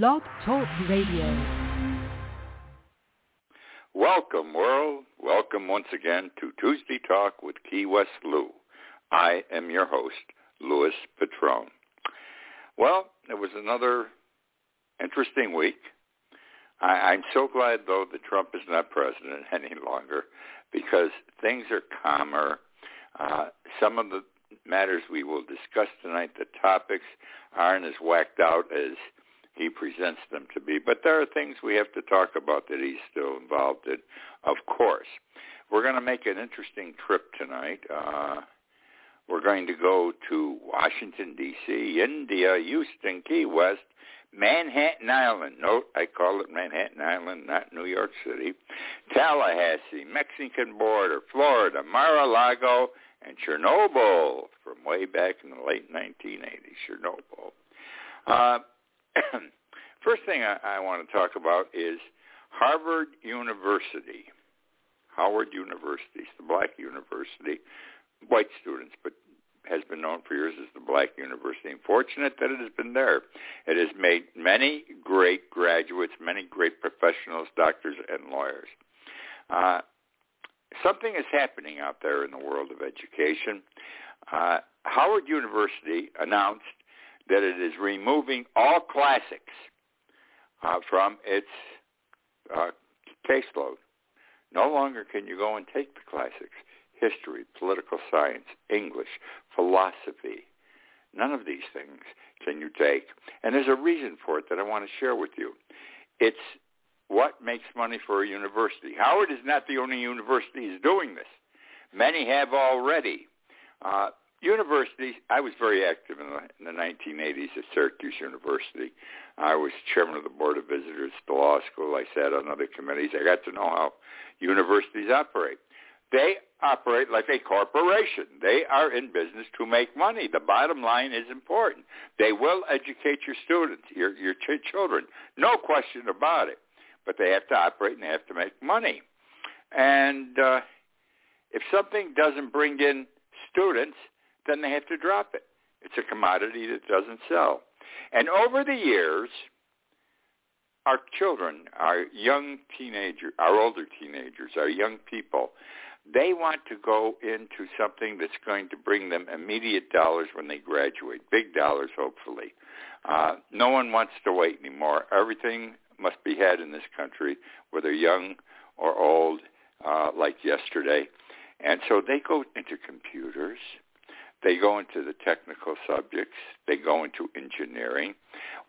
Blog Talk Radio. Welcome, world. Welcome once again to Tuesday Talk with Key West Lou. I am your host, Louis Patrone. Well, it was another interesting week. I, I'm so glad, though, that Trump is not president any longer because things are calmer. Uh, some of the matters we will discuss tonight, the topics, aren't as whacked out as he presents them to be. But there are things we have to talk about that he's still involved in, of course. We're going to make an interesting trip tonight. Uh, we're going to go to Washington, D.C., India, Houston, Key West, Manhattan Island. Note, I call it Manhattan Island, not New York City. Tallahassee, Mexican border, Florida, Mar-a-Lago, and Chernobyl from way back in the late 1980s, Chernobyl. Uh, first thing I, I want to talk about is Harvard University. Howard University, it's the black university, white students, but has been known for years as the Black University. And fortunate that it has been there. It has made many great graduates, many great professionals, doctors, and lawyers. Uh, something is happening out there in the world of education. Uh, Howard University announced that it is removing all classics uh, from its uh, caseload. No longer can you go and take the classics history, political science, English, philosophy. None of these things can you take. And there's a reason for it that I want to share with you. It's what makes money for a university. Howard is not the only university who's doing this. Many have already. Uh, universities, I was very active in the, in the 1980s at Syracuse University. I was chairman of the board of visitors the law school. I sat on other committees. I got to know how universities operate. They operate like a corporation. They are in business to make money. The bottom line is important. They will educate your students, your your ch- children, no question about it. But they have to operate and they have to make money. And uh, if something doesn't bring in students, then they have to drop it. It's a commodity that doesn't sell. And over the years, our children, our young teenagers, our older teenagers, our young people, they want to go into something that's going to bring them immediate dollars when they graduate, big dollars, hopefully. Uh, no one wants to wait anymore. Everything must be had in this country, whether young or old, uh, like yesterday. And so they go into computers. They go into the technical subjects. They go into engineering.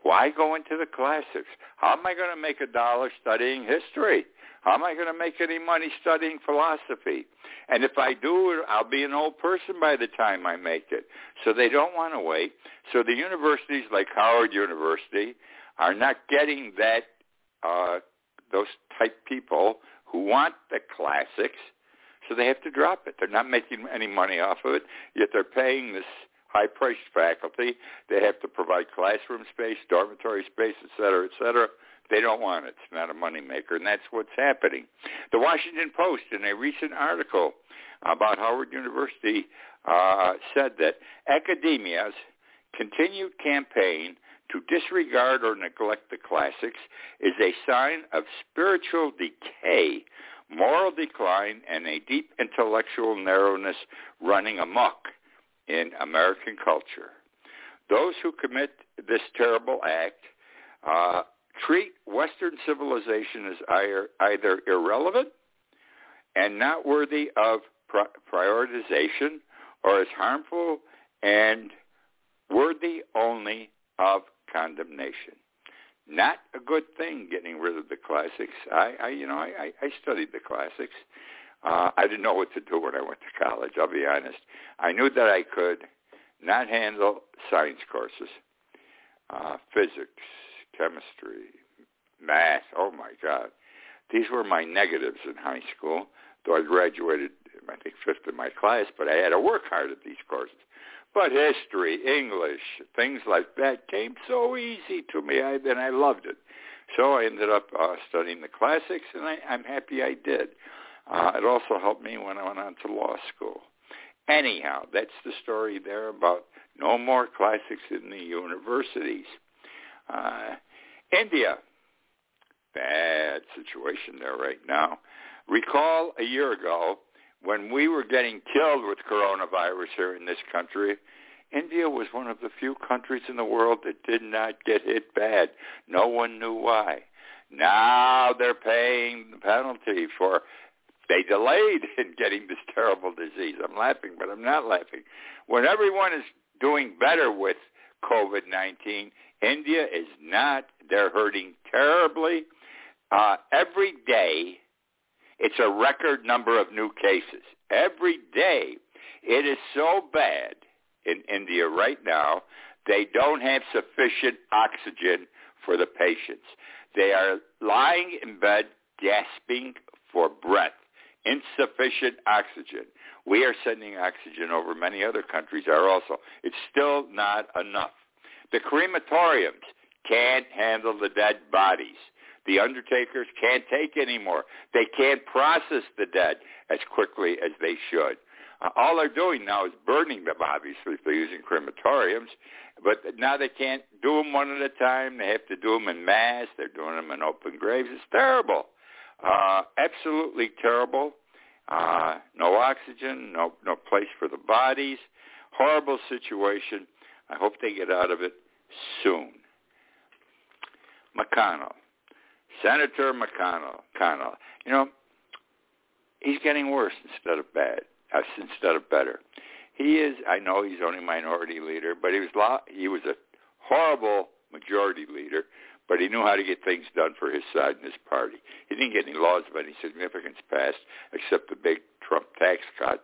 Why go into the classics? How am I going to make a dollar studying history? How am I going to make any money studying philosophy? And if I do, I'll be an old person by the time I make it. So they don't want to wait. So the universities like Howard University are not getting that uh, those type people who want the classics. So they have to drop it. They're not making any money off of it, yet they're paying this high-priced faculty. They have to provide classroom space, dormitory space, et cetera, et cetera. They don't want it. It's not a moneymaker, and that's what's happening. The Washington Post, in a recent article about Howard University, uh, said that academia's continued campaign to disregard or neglect the classics is a sign of spiritual decay, moral decline, and a deep intellectual narrowness running amok in American culture. Those who commit this terrible act uh, treat Western civilization as either irrelevant and not worthy of prioritization or as harmful and worthy only of condemnation. Not a good thing getting rid of the classics. I, I you know, I, I studied the classics. Uh, I didn't know what to do when I went to college. I'll be honest. I knew that I could not handle science courses, uh, physics, chemistry, math. Oh my God, these were my negatives in high school. Though I graduated, I think fifth in my class, but I had to work hard at these courses. But history, English, things like that came so easy to me, I, and I loved it. So I ended up uh, studying the classics, and I, I'm happy I did. Uh, it also helped me when I went on to law school. Anyhow, that's the story there about no more classics in the universities. Uh, India, bad situation there right now. Recall a year ago when we were getting killed with coronavirus here in this country, India was one of the few countries in the world that did not get hit bad. No one knew why. Now they're paying the penalty for they delayed in getting this terrible disease. I'm laughing, but I'm not laughing. When everyone is doing better with COVID-19, India is not. They're hurting terribly. Uh, every day, it's a record number of new cases. Every day, it is so bad in India right now, they don't have sufficient oxygen for the patients. They are lying in bed gasping for breath, insufficient oxygen. We are sending oxygen over. Many other countries are also. It's still not enough. The crematoriums can't handle the dead bodies. The undertakers can't take anymore. They can't process the dead as quickly as they should. Uh, all they're doing now is burning them, obviously, if they're using crematoriums. But now they can't do them one at a time. They have to do them in mass. They're doing them in open graves. It's terrible. Uh, absolutely terrible. Uh, no oxygen, no no place for the bodies. Horrible situation. I hope they get out of it soon. McConnell, Senator McConnell, McConnell. You know, he's getting worse instead of bad, uh, instead of better. He is. I know he's only minority leader, but he was he was a horrible majority leader. But he knew how to get things done for his side and his party. He didn't get any laws of any significance passed, except the big Trump tax cut.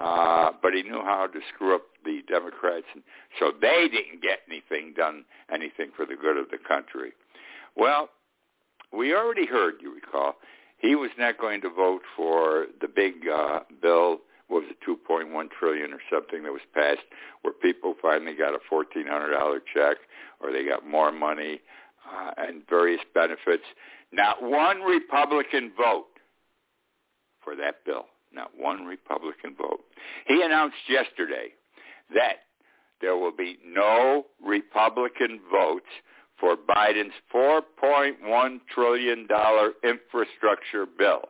Uh, but he knew how to screw up the Democrats, and so they didn't get anything done, anything for the good of the country. Well, we already heard, you recall, he was not going to vote for the big uh, bill what was it, 2.1 trillion or something that was passed, where people finally got a $1,400 check or they got more money uh, and various benefits. Not one Republican vote for that bill. Not one Republican vote. He announced yesterday that there will be no Republican votes for Biden's $4.1 trillion infrastructure bill.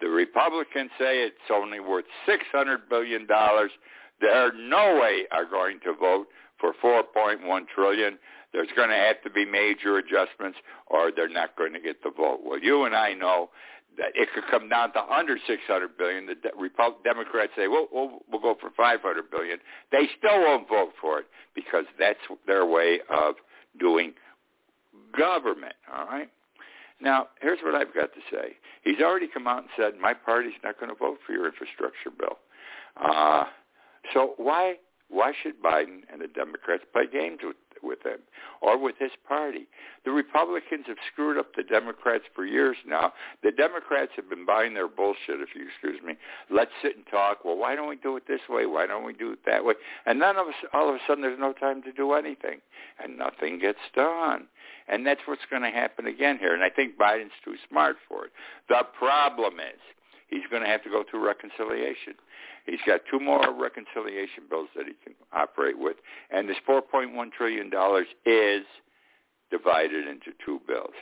The Republicans say it's only worth $600 billion. They're no way are going to vote for 4.1 trillion. There's going to have to be major adjustments or they're not going to get the vote. Well, you and I know that it could come down to under 600 billion. The De- Democrats say, well, we'll, we'll go for 500 billion. They still won't vote for it because that's their way of doing government, all right? Now, here's what I've got to say. He's already come out and said, my party's not going to vote for your infrastructure bill. Uh, so why why should Biden and the Democrats play games with with him or with his party? The Republicans have screwed up the Democrats for years now. The Democrats have been buying their bullshit, if you excuse me. Let's sit and talk. Well, why don't we do it this way? Why don't we do it that way? And then all of a, all of a sudden there's no time to do anything, and nothing gets done. And that's what's going to happen again here. And I think Biden's too smart for it. The problem is he's going to have to go through reconciliation. He's got two more reconciliation bills that he can operate with. And this $4.1 trillion is divided into two bills.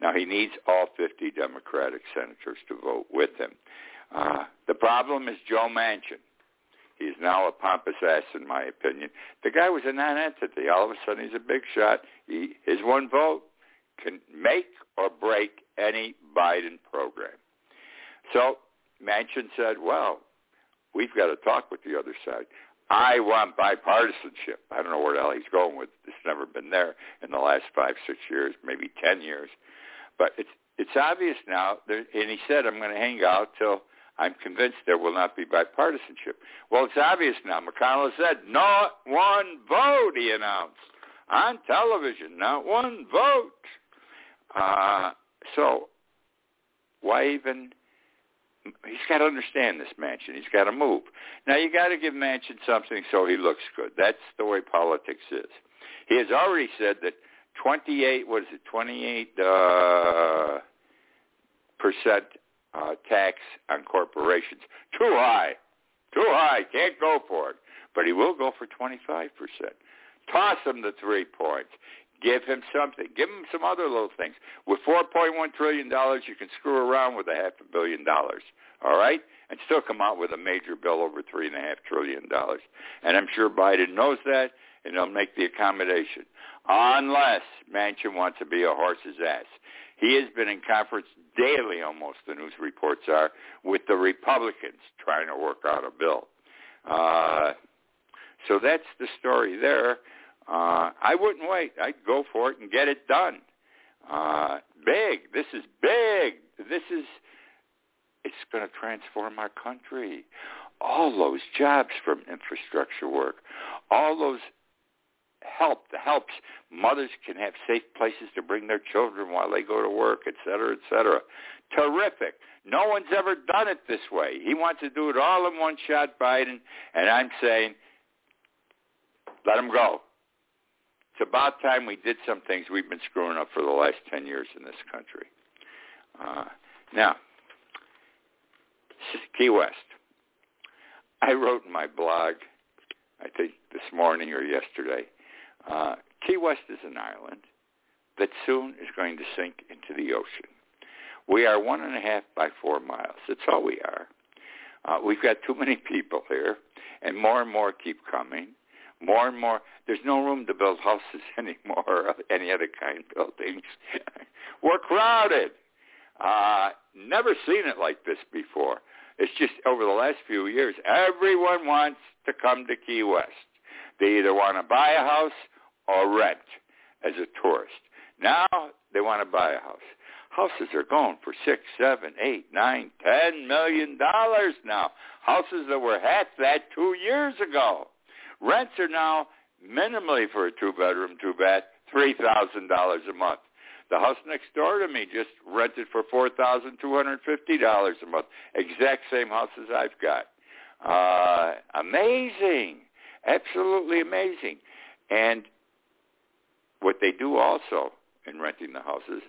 Now, he needs all 50 Democratic senators to vote with him. Uh, the problem is Joe Manchin. He's now a pompous ass, in my opinion. The guy was a non-entity. All of a sudden, he's a big shot. He, his one vote can make or break any Biden program. So Manchin said, well, we've got to talk with the other side. I want bipartisanship. I don't know where the hell he's going with. It's never been there in the last five, six years, maybe ten years. But it's it's obvious now. There, and he said, I'm going to hang out till I'm convinced there will not be bipartisanship. Well, it's obvious now. McConnell said, not one vote, he announced, on television, not one vote. Uh, so why even he's got to understand this Manchin. He's got to move. Now you got to give Manchin something so he looks good. That's the way politics is. He has already said that 28, what is it, 28 uh, percent uh, tax on corporations. Too high. Too high. Can't go for it. But he will go for 25%. Toss him the three points. Give him something. Give him some other little things. With $4.1 trillion, you can screw around with a half a billion dollars. All right? And still come out with a major bill over $3.5 trillion. And I'm sure Biden knows that, and he'll make the accommodation. Unless Manchin wants to be a horse's ass. He has been in conference daily almost, the news reports are, with the Republicans trying to work out a bill. Uh, so that's the story there. Uh, I wouldn't wait. I'd go for it and get it done. Uh, big. This is big. This is, it's going to transform our country. All those jobs from infrastructure work, all those help, the helps. Mothers can have safe places to bring their children while they go to work, et cetera, et cetera. Terrific. No one's ever done it this way. He wants to do it all in one shot, Biden, and I'm saying, let him go. It's about time we did some things we've been screwing up for the last 10 years in this country. Uh, now, Key West. I wrote in my blog, I think this morning or yesterday, uh, Key West is an island that soon is going to sink into the ocean. We are one and a half by four miles. That's all we are. Uh, we've got too many people here, and more and more keep coming. More and more, there's no room to build houses anymore or any other kind of buildings. We're crowded. Uh, never seen it like this before. It's just over the last few years, everyone wants to come to Key West. They either want to buy a house or rent as a tourist. Now they want to buy a house. Houses are going for six, seven, eight, nine, ten million dollars now. Houses that were half that two years ago. Rents are now minimally for a two-bedroom, two-bath, three thousand dollars a month. The house next door to me just rented for four thousand two hundred fifty dollars a month. Exact same house as I've got. Uh, amazing, absolutely amazing. And what they do also in renting the houses,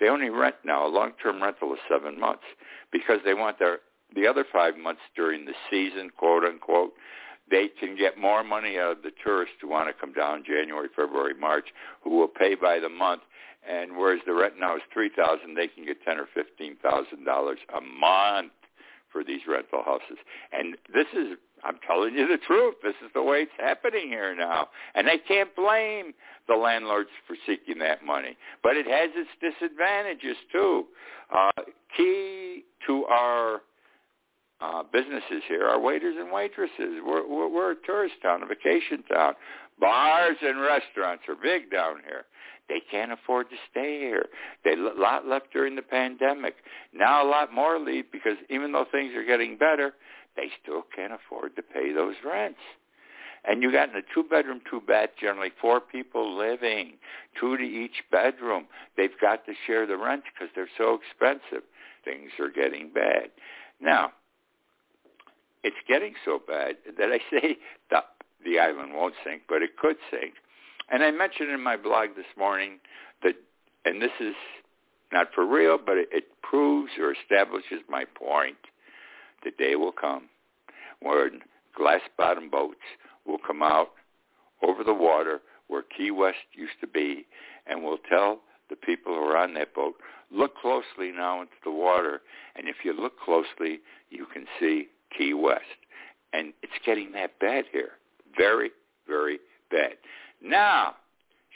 they only rent now a long-term rental of seven months because they want their the other five months during the season, quote unquote, they can get more money out of the tourists who want to come down January, February, March, who will pay by the month. And whereas the rent now is three thousand, they can get ten or fifteen thousand dollars a month for these rental houses. And this is I'm telling you the truth. This is the way it's happening here now. And they can't blame the landlords for seeking that money. But it has its disadvantages too. Uh, key to our uh, businesses here are waiters and waitresses. We're, we're, we're a tourist town, a vacation town. Bars and restaurants are big down here. They can't afford to stay here. They a lot left during the pandemic. Now a lot more leave because even though things are getting better, they still can't afford to pay those rents. And you got in a two-bedroom, two-bath, generally four people living, two to each bedroom. They've got to share the rent because they're so expensive. Things are getting bad. Now, it's getting so bad that I say the, the island won't sink, but it could sink. And I mentioned in my blog this morning that, and this is not for real, but it, it proves or establishes my point the day will come when glass-bottom boats will come out over the water where Key West used to be and will tell the people who are on that boat, look closely now into the water, and if you look closely, you can see Key West. And it's getting that bad here. Very, very bad. Now,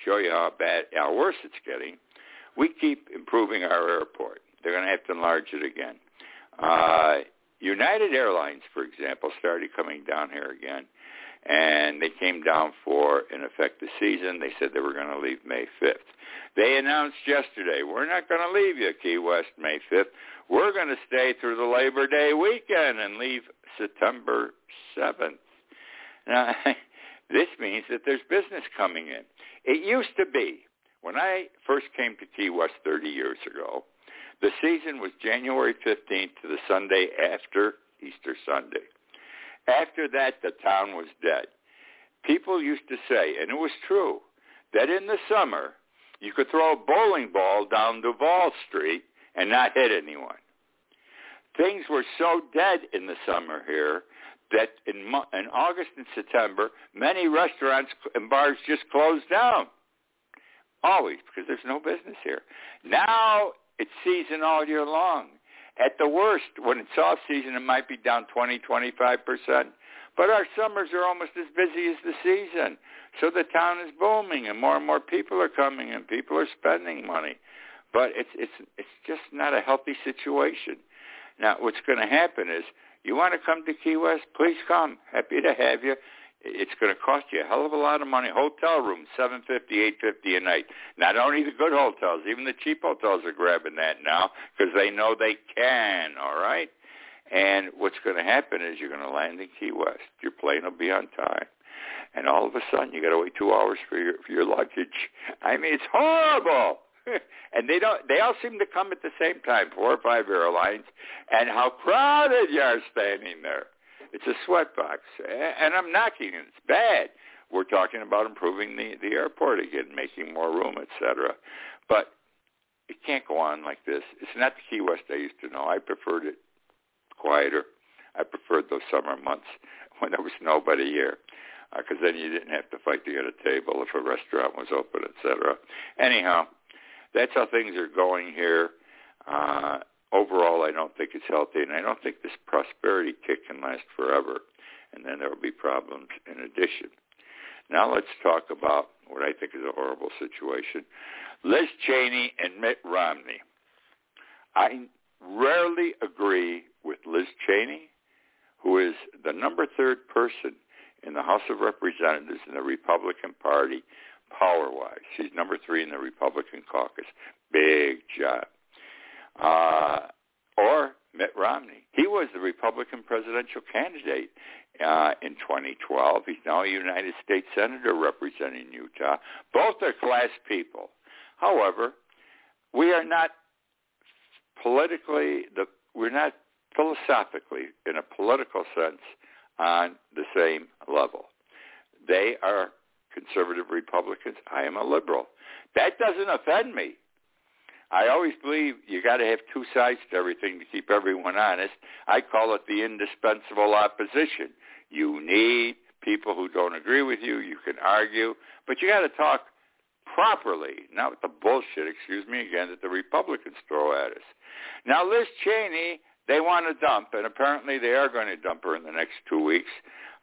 show you how bad, how worse it's getting. We keep improving our airport. They're going to have to enlarge it again. Uh, United Airlines, for example, started coming down here again, and they came down for, in effect, the season. They said they were going to leave May 5th. They announced yesterday, we're not going to leave you Key West May 5th. We're going to stay through the Labor Day weekend and leave September 7th. Now, this means that there's business coming in. It used to be, when I first came to Key West 30 years ago, the season was January 15th to the Sunday after Easter Sunday. After that, the town was dead. People used to say, and it was true, that in the summer, you could throw a bowling ball down Duval Street and not hit anyone. Things were so dead in the summer here that in, in August and September, many restaurants and bars just closed down. always, because there's no business here. Now it's season all year long. At the worst, when it's off season, it might be down 20, 25 percent. But our summers are almost as busy as the season. So the town is booming and more and more people are coming and people are spending money. But it's it's it's just not a healthy situation. Now what's going to happen is you want to come to Key West, please come. Happy to have you. It's going to cost you a hell of a lot of money. Hotel room, seven fifty, eight fifty a night. Not only the good hotels, even the cheap hotels are grabbing that now because they know they can. All right. And what's going to happen is you're going to land in Key West. Your plane will be on time. And all of a sudden, you got to wait two hours for your for your luggage. I mean, it's horrible. and they don't. They all seem to come at the same time, four or five airlines. And how crowded you are standing there. It's a sweatbox, and I'm knocking it. It's bad. We're talking about improving the the airport again, making more room, etc. But it can't go on like this. It's not the Key West I used to know. I preferred it quieter. I preferred those summer months when there was nobody here because uh, then you didn't have to fight to get a table if a restaurant was open, etc. Anyhow, that's how things are going here. Uh, overall, I don't think it's healthy, and I don't think this prosperity kick can last forever, and then there will be problems in addition. Now let's talk about what I think is a horrible situation. Liz Cheney and Mitt Romney. I rarely agree with Liz Cheney, who is the number third person in the House of Representatives in the Republican Party power-wise. She's number three in the Republican caucus. Big job. Uh, or Mitt Romney. He was the Republican presidential candidate uh, in 2012. He's now a United States Senator representing Utah. Both are class people. However, we are not politically, the, we're not philosophically, in a political sense, on the same level. They are conservative Republicans. I am a liberal. That doesn't offend me. I always believe you got to have two sides to everything to keep everyone honest. I call it the indispensable opposition. You need people who don't agree with you. You can argue, but you got to talk properly, not with the bullshit, excuse me again, that the Republicans throw at us. Now, Liz Cheney they want to dump, and apparently they are going to dump her in the next two weeks.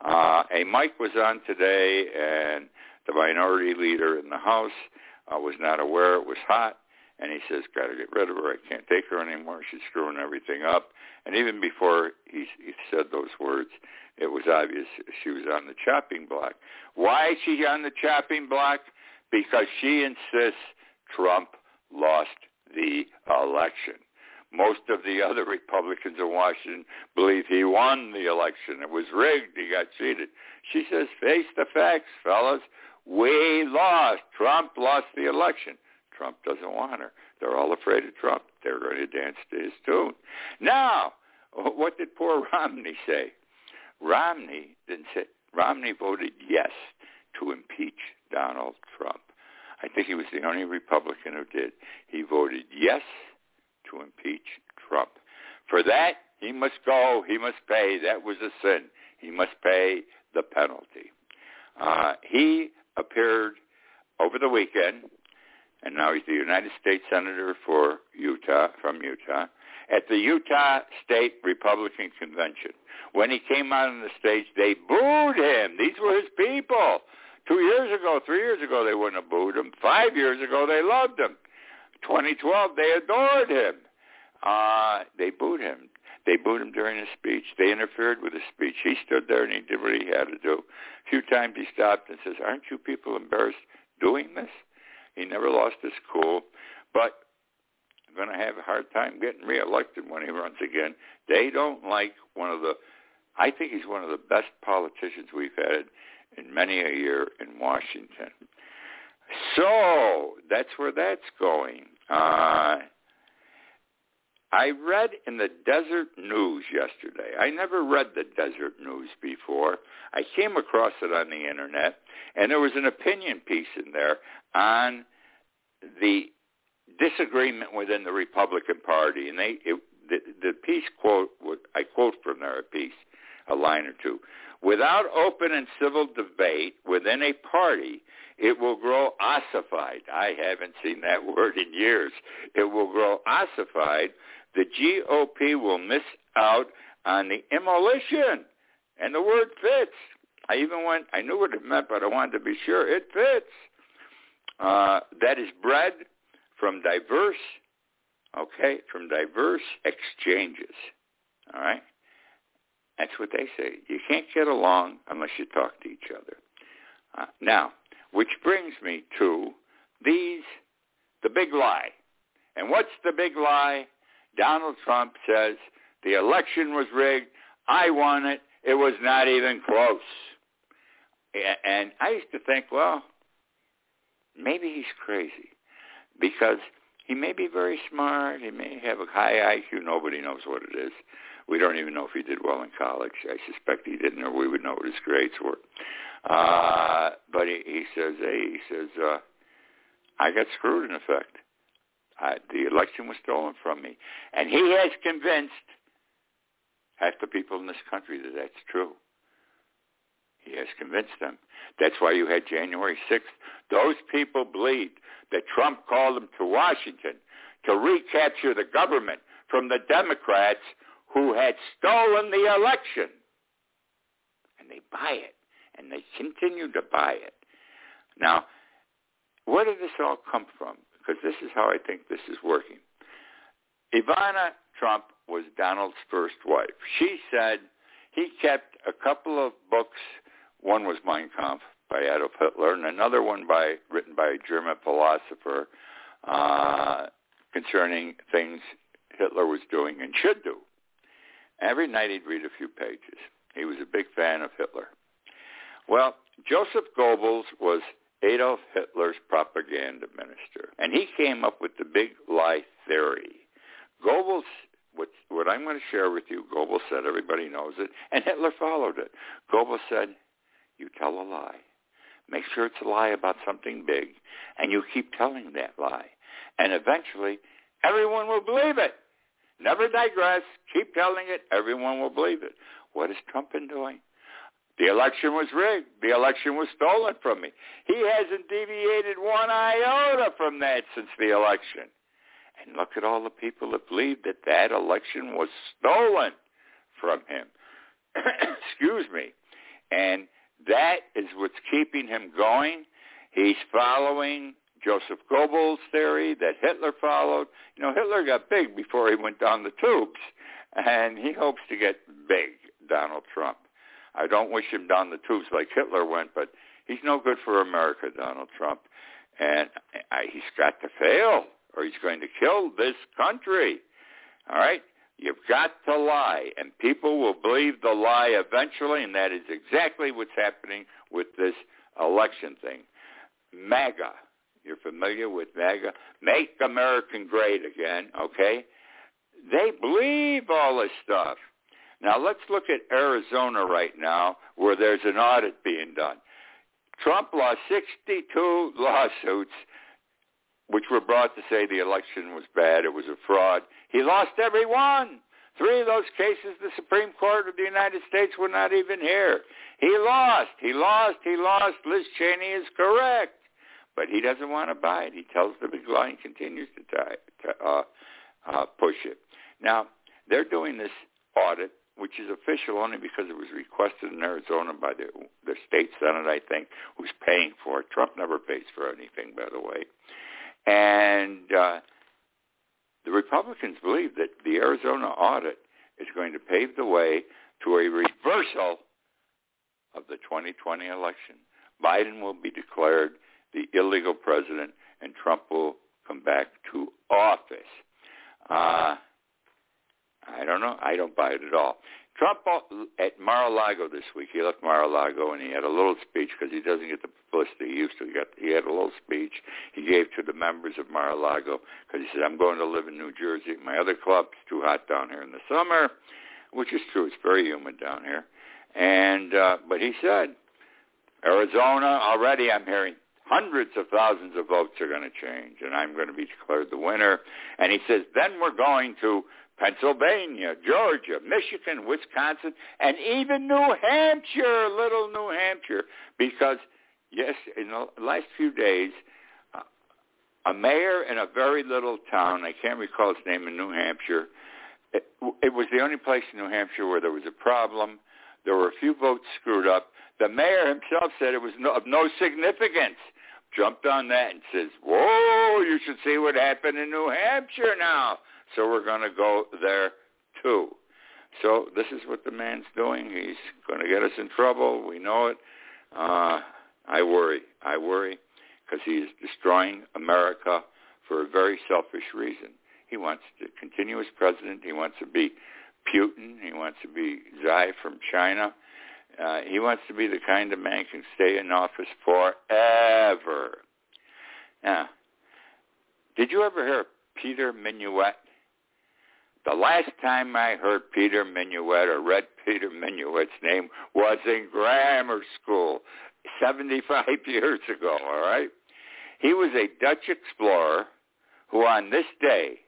Uh, a mic was on today, and the minority leader in the House uh, was not aware it was hot, and he says, "Got to get rid of her. I can't take her anymore. She's screwing everything up." And even before he, he said those words, it was obvious she was on the chopping block. Why is she on the chopping block? Because she insists Trump lost the election. Most of the other Republicans in Washington believe he won the election. It was rigged. He got cheated. She says, face the facts, fellas. We lost. Trump lost the election. Trump doesn't want her. They're all afraid of Trump. They're going to dance to his tune. Now, what did poor Romney say? Romney didn't say. Romney voted yes to impeach Donald Trump. I think he was the only Republican who did. He voted yes to impeach Trump. For that, he must go. He must pay. That was a sin. He must pay the penalty. Uh, he appeared over the weekend, and now he's the United States Senator for Utah, from Utah, at the Utah State Republican Convention. When he came out on the stage, they booed him. These were his people. Two years ago, three years ago, they wouldn't have booed him. Five years ago, they loved him. 2012, they adored him. Uh, they booed him. They booed him during his speech. They interfered with his speech. He stood there and he did what he had to do. A few times he stopped and says, aren't you people embarrassed doing this? He never lost his cool. But going to have a hard time getting reelected when he runs again. They don't like one of the, I think he's one of the best politicians we've had in many a year in Washington. So that's where that's going. Uh, I read in the Desert News yesterday. I never read the Desert News before. I came across it on the internet, and there was an opinion piece in there on the disagreement within the Republican Party, and they it, the, the piece quote I quote from there a piece, a line or two, Without open and civil debate within a party, it will grow ossified. I haven't seen that word in years. It will grow ossified. The GOP will miss out on the immolition. And the word fits. I even went, I knew what it meant, but I wanted to be sure. It fits. Uh, that is bread from diverse, okay, from diverse exchanges. All right? That's what they say. You can't get along unless you talk to each other. Uh, now, which brings me to these, the big lie. And what's the big lie? Donald Trump says the election was rigged. I won it. It was not even close. And I used to think, well, maybe he's crazy because he may be very smart. He may have a high IQ. Nobody knows what it is. We don't even know if he did well in college. I suspect he didn't, or we would know what his grades were. Uh, but he, he says, hey, he says, uh, I got screwed in effect. I, the election was stolen from me. And he has convinced half the people in this country that that's true. He has convinced them. That's why you had January 6th. Those people believed that Trump called them to Washington to recapture the government from the Democrats who had stolen the election. And they buy it, and they continue to buy it. Now, where did this all come from? Because this is how I think this is working. Ivana Trump was Donald's first wife. She said he kept a couple of books. One was Mein Kampf by Adolf Hitler, and another one by written by a German philosopher uh, concerning things Hitler was doing and should do. Every night he'd read a few pages. He was a big fan of Hitler. Well, Joseph Goebbels was Adolf Hitler's propaganda minister, and he came up with the big lie theory. Goebbels, what, what I'm going to share with you, Goebbels said, everybody knows it, and Hitler followed it. Goebbels said, you tell a lie. Make sure it's a lie about something big, and you keep telling that lie. And eventually, everyone will believe it. Never digress. Keep telling it. Everyone will believe it. What has Trump been doing? The election was rigged. The election was stolen from me. He hasn't deviated one iota from that since the election. And look at all the people that believe that that election was stolen from him. Excuse me. And that is what's keeping him going. He's following Joseph Goebbels' theory that Hitler followed. You know, Hitler got big before he went down the tubes, and he hopes to get big, Donald Trump. I don't wish him down the tubes like Hitler went, but he's no good for America, Donald Trump. And I, he's got to fail, or he's going to kill this country. All right? You've got to lie, and people will believe the lie eventually, and that is exactly what's happening with this election thing. MAGA, you're familiar with MAGA? Make American Great Again, okay? They believe all this stuff. Now let's look at Arizona right now where there's an audit being done. Trump lost 62 lawsuits which were brought to say the election was bad, it was a fraud. He lost every one. Three of those cases, the Supreme Court of the United States were not even here. He lost. He lost. He lost. Liz Cheney is correct but he doesn't want to buy it. He tells the big lie and continues to, tie, to uh, uh, push it. Now, they're doing this audit, which is official only because it was requested in Arizona by the, the state senate, I think, who's paying for it. Trump never pays for anything, by the way. And uh, the Republicans believe that the Arizona audit is going to pave the way to a reversal of the 2020 election. Biden will be declared the illegal president, and Trump will come back to office. Uh, I don't know. I don't buy it at all. Trump at Mar-a-Lago this week, he left Mar-a-Lago and he had a little speech because he doesn't get the publicity he used to get. He had a little speech he gave to the members of Mar-a-Lago because he said, I'm going to live in New Jersey. My other club is too hot down here in the summer, which is true. It's very humid down here. And, uh, but he said, Arizona, already I'm hearing hundreds of thousands of votes are going to change, and I'm going to be declared the winner. And he says, then we're going to Pennsylvania, Georgia, Michigan, Wisconsin, and even New Hampshire, little New Hampshire, because yes, in the last few days, a mayor in a very little town, I can't recall his name in New Hampshire, it, it was the only place in New Hampshire where there was a problem. There were a few votes screwed up. The mayor himself said it was no, of no significance. Jumped on that and says, whoa, you should see what happened in New Hampshire now. So we're going to go there too. So this is what the man's doing. He's going to get us in trouble. We know it. Uh, I worry. I worry because he is destroying America for a very selfish reason. He wants to continue as president. He wants to be Putin. He wants to be Xi from China. Uh, he wants to be the kind of man who can stay in office forever. Now, did you ever hear Peter Minuit? The last time I heard Peter Minuit or read Peter Minuit's name was in grammar school 75 years ago, all right? He was a Dutch explorer who on this day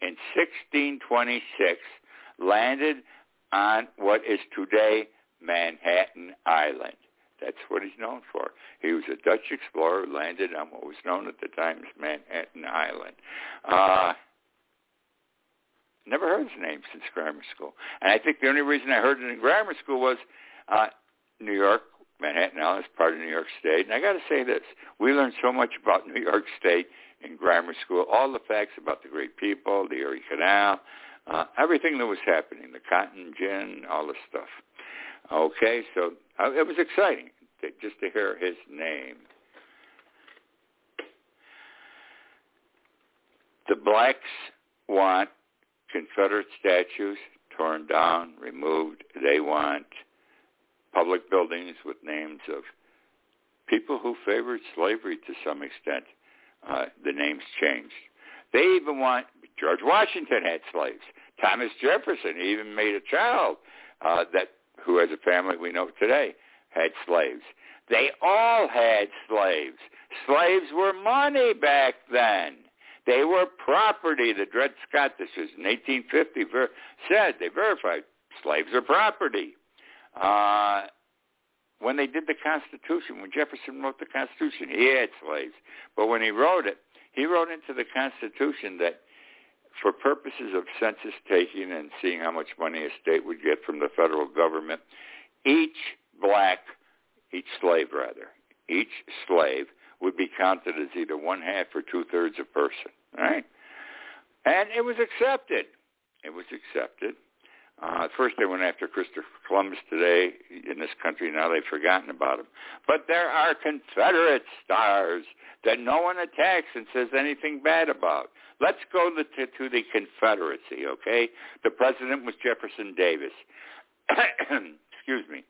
in 1626 landed on what is today Manhattan Island. That's what he's known for. He was a Dutch explorer who landed on what was known at the time as Manhattan Island. Uh, never heard his name since grammar school. And I think the only reason I heard it in grammar school was uh, New York, Manhattan Island is part of New York State. And I got to say this, we learned so much about New York State in grammar school, all the facts about the great people, the Erie Canal, uh, everything that was happening, the cotton gin, all this stuff. Okay, so uh, it was exciting just to hear his name. The blacks want Confederate statues torn down, removed. They want public buildings with names of people who favored slavery to some extent. Uh, the names changed. They even want George Washington had slaves. Thomas Jefferson even made a child uh, that who has a family we know today had slaves. They all had slaves. Slaves were money back then. They were property. The Dred Scott, was in 1850, ver- said, they verified slaves are property. Uh, when they did the Constitution, when Jefferson wrote the Constitution, he had slaves. But when he wrote it, he wrote into the Constitution that for purposes of census taking and seeing how much money a state would get from the federal government, each black, each slave rather, each slave would be counted as either one half or two thirds a person, right? And it was accepted. It was accepted. Uh, first they went after Christopher Columbus today in this country. Now they've forgotten about him. But there are Confederate stars that no one attacks and says anything bad about. Let's go to, to the Confederacy, okay? The president was Jefferson Davis. Excuse me.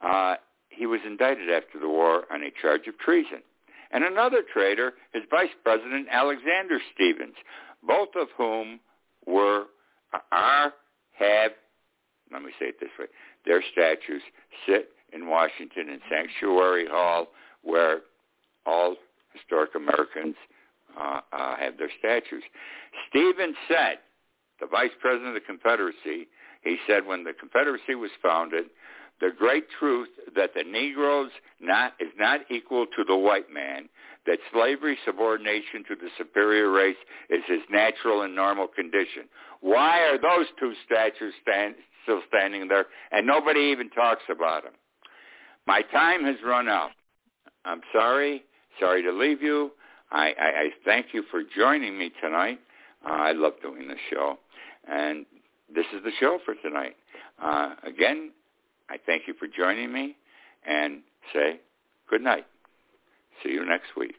Uh, he was indicted after the war on a charge of treason. And another traitor is Vice President Alexander Stephens, both of whom were are have, let me say it this way, their statues sit in Washington in Statuary Hall where all historic Americans uh, uh, have their statues. Stephens said, the vice president of the Confederacy, he said when the Confederacy was founded, the great truth that the Negroes not, is not equal to the white man, that slavery, subordination to the superior race is his natural and normal condition. Why are those two statues stand, still standing there and nobody even talks about them? My time has run out. I'm sorry. Sorry to leave you. I, I, I thank you for joining me tonight. Uh, I love doing this show. And this is the show for tonight. Uh, again, I thank you for joining me and say good night. See you next week.